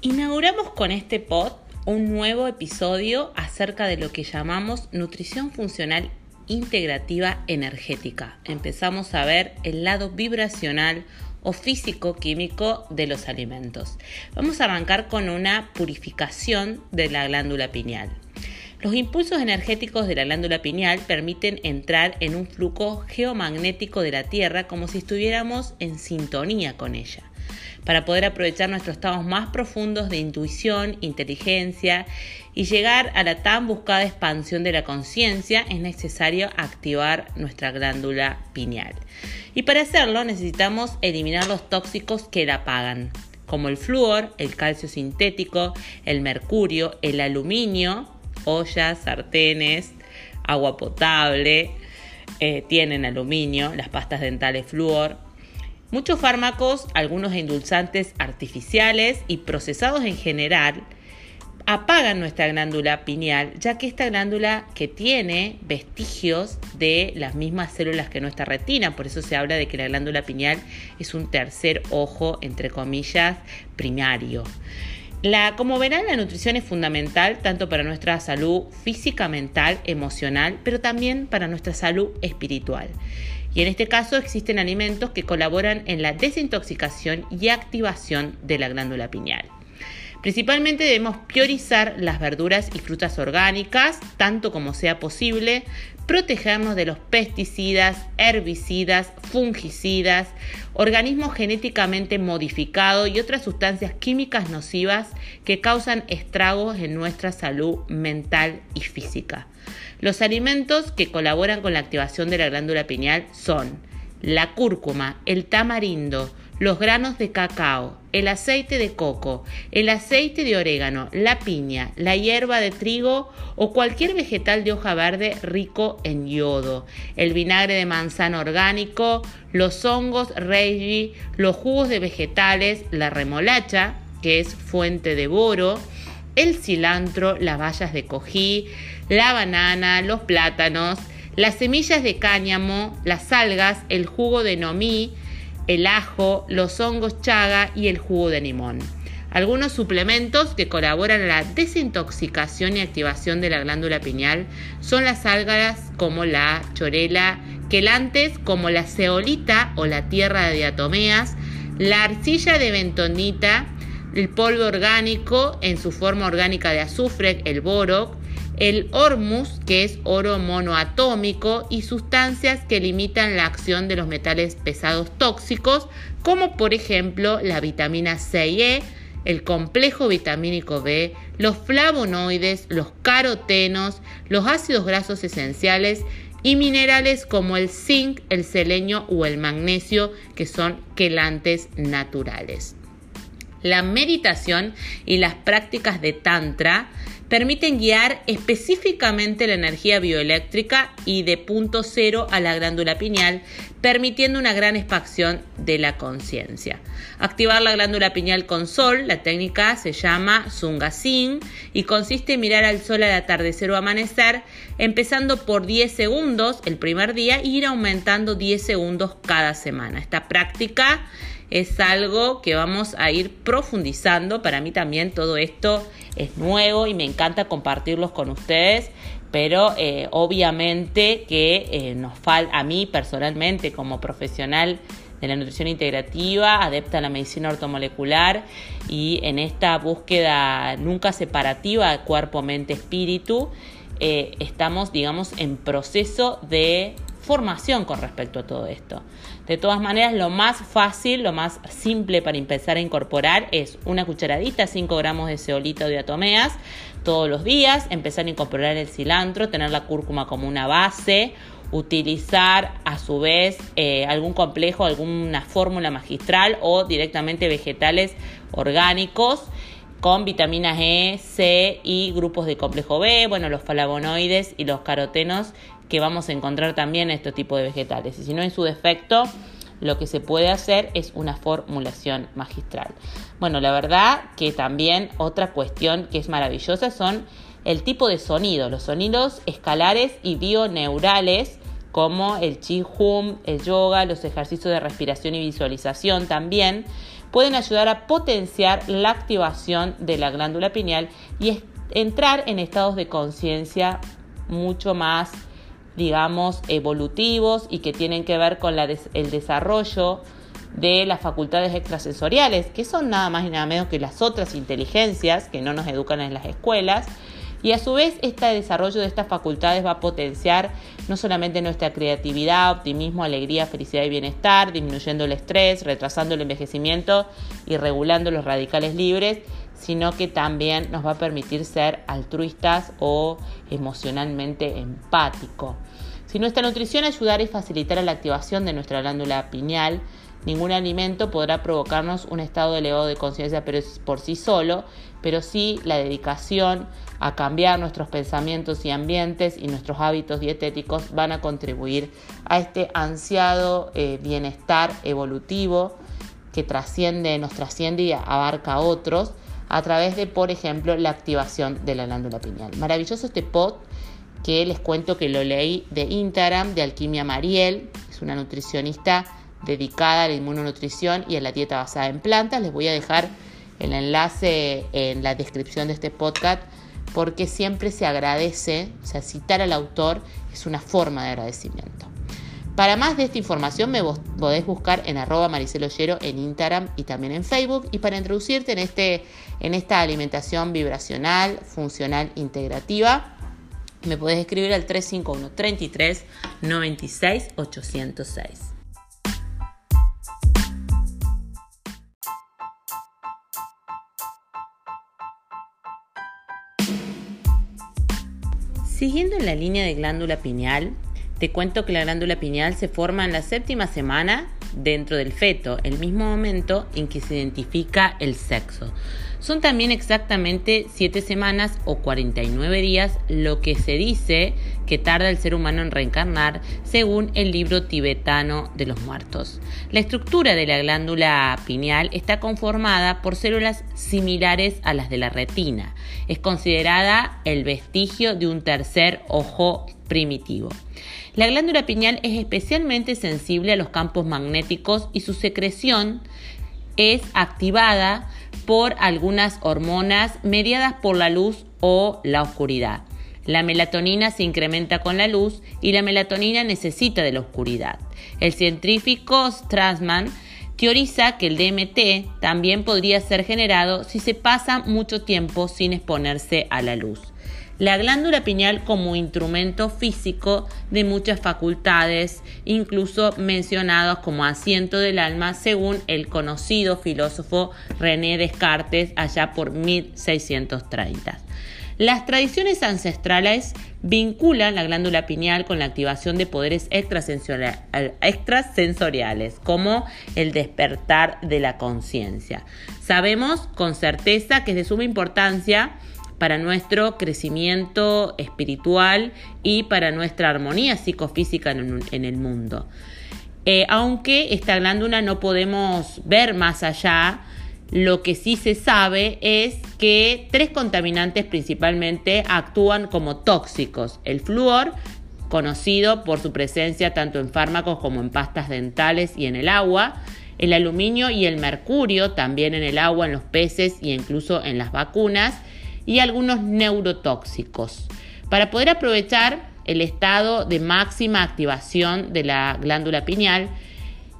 Inauguramos con este pod un nuevo episodio acerca de lo que llamamos nutrición funcional integrativa energética. Empezamos a ver el lado vibracional o físico-químico de los alimentos. Vamos a arrancar con una purificación de la glándula pineal. Los impulsos energéticos de la glándula pineal permiten entrar en un flujo geomagnético de la Tierra como si estuviéramos en sintonía con ella. Para poder aprovechar nuestros estados más profundos de intuición, inteligencia y llegar a la tan buscada expansión de la conciencia, es necesario activar nuestra glándula pineal. Y para hacerlo necesitamos eliminar los tóxicos que la apagan, como el flúor, el calcio sintético, el mercurio, el aluminio, ollas, sartenes, agua potable, eh, tienen aluminio, las pastas dentales flúor. Muchos fármacos, algunos endulzantes artificiales y procesados en general, apagan nuestra glándula pineal, ya que esta glándula que tiene vestigios de las mismas células que nuestra retina, por eso se habla de que la glándula pineal es un tercer ojo, entre comillas, primario. La, como verán, la nutrición es fundamental tanto para nuestra salud física, mental, emocional, pero también para nuestra salud espiritual. Y en este caso existen alimentos que colaboran en la desintoxicación y activación de la glándula pineal. Principalmente debemos priorizar las verduras y frutas orgánicas, tanto como sea posible, protegernos de los pesticidas, herbicidas, fungicidas, organismos genéticamente modificados y otras sustancias químicas nocivas que causan estragos en nuestra salud mental y física. Los alimentos que colaboran con la activación de la glándula pineal son la cúrcuma, el tamarindo, los granos de cacao, el aceite de coco, el aceite de orégano, la piña, la hierba de trigo o cualquier vegetal de hoja verde rico en yodo, el vinagre de manzana orgánico, los hongos reishi, los jugos de vegetales, la remolacha, que es fuente de boro, el cilantro, las bayas de cojí, la banana, los plátanos, las semillas de cáñamo, las algas, el jugo de nomí, el ajo, los hongos chaga y el jugo de limón. Algunos suplementos que colaboran a la desintoxicación y activación de la glándula pineal son las algas como la chorela, quelantes como la ceolita o la tierra de diatomeas, la arcilla de bentonita, el polvo orgánico en su forma orgánica de azufre, el boro, el hormus, que es oro monoatómico, y sustancias que limitan la acción de los metales pesados tóxicos, como por ejemplo la vitamina C y E, el complejo vitamínico B, los flavonoides, los carotenos, los ácidos grasos esenciales y minerales como el zinc, el selenio o el magnesio, que son quelantes naturales. La meditación y las prácticas de Tantra permiten guiar específicamente la energía bioeléctrica y de punto cero a la glándula pineal, permitiendo una gran expansión de la conciencia. Activar la glándula pineal con sol, la técnica se llama Sungasin y consiste en mirar al sol al atardecer o amanecer, empezando por 10 segundos el primer día e ir aumentando 10 segundos cada semana. Esta práctica es algo que vamos a ir profundizando. Para mí también todo esto es nuevo y me encanta compartirlos con ustedes, pero eh, obviamente que eh, nos falta, a mí personalmente como profesional de la nutrición integrativa, adepta a la medicina ortomolecular y en esta búsqueda nunca separativa de cuerpo, mente, espíritu, eh, estamos, digamos, en proceso de formación con respecto a todo esto. De todas maneras, lo más fácil, lo más simple para empezar a incorporar es una cucharadita, 5 gramos de ceolito de atomeas todos los días, empezar a incorporar el cilantro, tener la cúrcuma como una base, utilizar a su vez eh, algún complejo, alguna fórmula magistral o directamente vegetales orgánicos con vitaminas E, C y grupos de complejo B, bueno, los flavonoides y los carotenos que vamos a encontrar también en este tipo de vegetales. Y si no en su defecto, lo que se puede hacer es una formulación magistral. Bueno, la verdad que también otra cuestión que es maravillosa son el tipo de sonido, los sonidos escalares y bioneurales como el chi hum, el yoga, los ejercicios de respiración y visualización también pueden ayudar a potenciar la activación de la glándula pineal y entrar en estados de conciencia mucho más, digamos, evolutivos y que tienen que ver con el desarrollo de las facultades extrasensoriales, que son nada más y nada menos que las otras inteligencias que no nos educan en las escuelas. Y a su vez, este desarrollo de estas facultades va a potenciar no solamente nuestra creatividad, optimismo, alegría, felicidad y bienestar, disminuyendo el estrés, retrasando el envejecimiento y regulando los radicales libres, sino que también nos va a permitir ser altruistas o emocionalmente empáticos. Si nuestra nutrición ayudar y facilitar la activación de nuestra glándula pineal, Ningún alimento podrá provocarnos un estado elevado de conciencia por sí solo, pero sí la dedicación a cambiar nuestros pensamientos y ambientes y nuestros hábitos dietéticos van a contribuir a este ansiado eh, bienestar evolutivo que trasciende, nos trasciende y abarca a otros a través de, por ejemplo, la activación de la glándula pineal. Maravilloso este pot que les cuento que lo leí de Instagram de Alquimia Mariel, es una nutricionista dedicada a la inmunonutrición y a la dieta basada en plantas. Les voy a dejar el enlace en la descripción de este podcast porque siempre se agradece, o sea, citar al autor es una forma de agradecimiento. Para más de esta información me podés buscar en arroba mariceloyero en Instagram y también en Facebook. Y para introducirte en, este, en esta alimentación vibracional, funcional, integrativa, me podés escribir al 351 33 96 806. Siguiendo en la línea de glándula pineal, te cuento que la glándula pineal se forma en la séptima semana dentro del feto, el mismo momento en que se identifica el sexo. Son también exactamente 7 semanas o 49 días lo que se dice que tarda el ser humano en reencarnar según el libro tibetano de los muertos. La estructura de la glándula pineal está conformada por células similares a las de la retina. Es considerada el vestigio de un tercer ojo primitivo. La glándula pineal es especialmente sensible a los campos magnéticos y su secreción es activada por algunas hormonas mediadas por la luz o la oscuridad. La melatonina se incrementa con la luz y la melatonina necesita de la oscuridad. El científico Strassman teoriza que el DMT también podría ser generado si se pasa mucho tiempo sin exponerse a la luz la glándula pineal como instrumento físico de muchas facultades, incluso mencionados como asiento del alma, según el conocido filósofo René Descartes allá por 1630. Las tradiciones ancestrales vinculan la glándula pineal con la activación de poderes extrasensoriales, como el despertar de la conciencia. Sabemos con certeza que es de suma importancia para nuestro crecimiento espiritual y para nuestra armonía psicofísica en, el mundo. Eh, aunque esta glándula no podemos ver más allá, lo que sí se sabe es que tres contaminantes principalmente actúan como tóxicos. El flúor, conocido por su presencia tanto en fármacos como en pastas dentales y en el agua, el aluminio y el mercurio, también en el agua, en los peces e incluso en las vacunas, y algunos neurotóxicos. Para poder aprovechar el estado de máxima activación de la glándula pineal,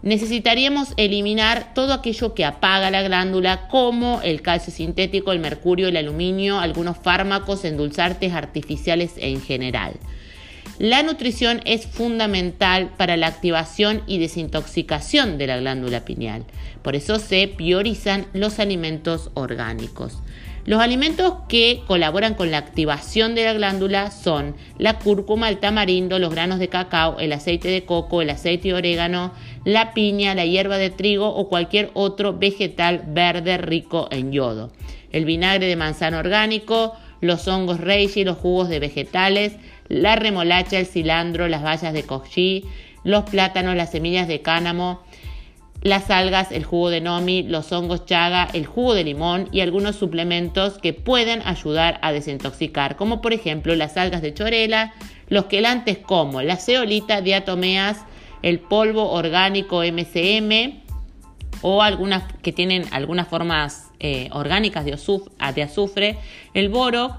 necesitaríamos eliminar todo aquello que apaga la glándula, como el calcio sintético, el mercurio, el aluminio, algunos fármacos, endulzantes artificiales en general. La nutrición es fundamental para la activación y desintoxicación de la glándula pineal. Por eso se priorizan los alimentos orgánicos. Los alimentos que colaboran con la activación de la glándula son la cúrcuma, el tamarindo, los granos de cacao, el aceite de coco, el aceite de orégano, la piña, la hierba de trigo o cualquier otro vegetal verde rico en yodo. El vinagre de manzana orgánico, los hongos reishi, los jugos de vegetales, la remolacha, el cilantro, las bayas de cochí, los plátanos, las semillas de cánamo, las algas, el jugo de nomi, los hongos chaga, el jugo de limón y algunos suplementos que pueden ayudar a desintoxicar, como por ejemplo las algas de chorela, los quelantes como la ceolita, diatomeas, el polvo orgánico MCM, o algunas que tienen algunas formas eh, orgánicas de, de azufre, el boro,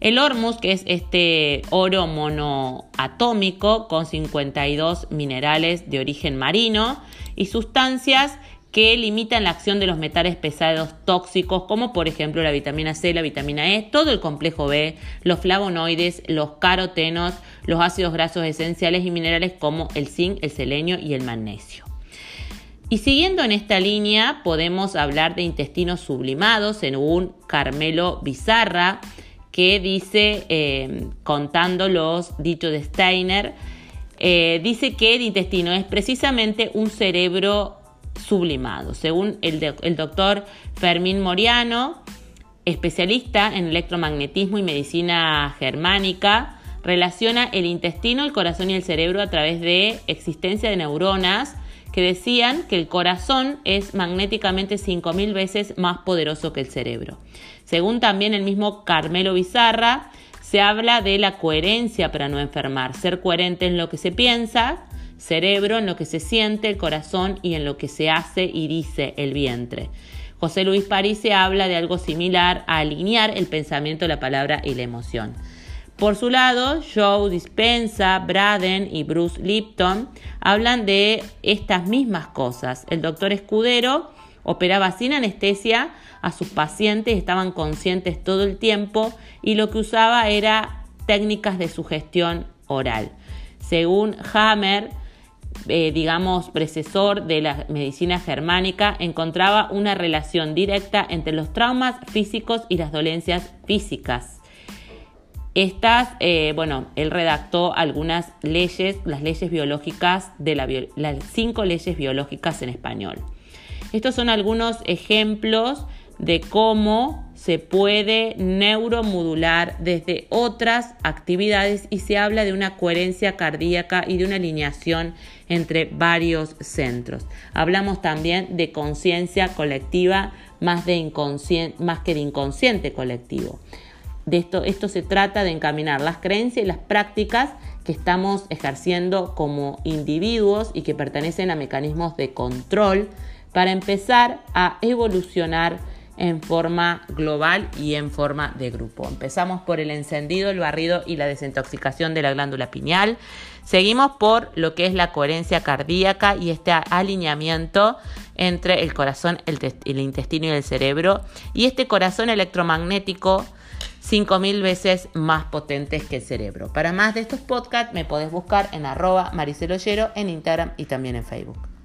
el hormus, que es este oro monoatómico con 52 minerales de origen marino y sustancias que limitan la acción de los metales pesados tóxicos, como por ejemplo la vitamina C, la vitamina E, todo el complejo B, los flavonoides, los carotenos, los ácidos grasos esenciales y minerales como el zinc, el selenio y el magnesio. Y siguiendo en esta línea, podemos hablar de intestinos sublimados según Carmelo Bizarra, que dice, eh, contando los dichos de Steiner, eh, dice que el intestino es precisamente un cerebro sublimado. Según el, el doctor Fermín Moriano, especialista en electromagnetismo y medicina germánica, relaciona el intestino, el corazón y el cerebro a través de existencia de neuronas que decían que el corazón es magnéticamente 5.000 veces más poderoso que el cerebro. Según también el mismo Carmelo Bizarra, se habla de la coherencia para no enfermar, ser coherente en lo que se piensa, cerebro, en lo que se siente, el corazón y en lo que se hace y dice el vientre. José Luis París se habla de algo similar a alinear el pensamiento, la palabra y la emoción. Por su lado, Joe Dispensa, Braden y Bruce Lipton hablan de estas mismas cosas. El doctor Escudero operaba sin anestesia a sus pacientes, estaban conscientes todo el tiempo y lo que usaba era técnicas de sugestión oral. Según Hammer, eh, digamos, precesor de la medicina germánica, encontraba una relación directa entre los traumas físicos y las dolencias físicas. Estas, eh, bueno, él redactó algunas leyes, las leyes biológicas de la, las cinco leyes biológicas en español. Estos son algunos ejemplos de cómo se puede neuromodular desde otras actividades y se habla de una coherencia cardíaca y de una alineación entre varios centros. Hablamos también de conciencia colectiva más, de más que de inconsciente colectivo esto, esto se trata de encaminar las creencias y las prácticas que estamos ejerciendo como individuos y que pertenecen a mecanismos de control para empezar a evolucionar en forma global y en forma de grupo. Empezamos por el encendido, el barrido y la desintoxicación de la glándula pineal. Seguimos por lo que es la coherencia cardíaca y este alineamiento entre el corazón, el intestino y el cerebro. Y este corazón electromagnético 5.000 veces más potentes que el cerebro. Para más de estos podcasts me podés buscar en arroba mariceloyero en Instagram y también en Facebook.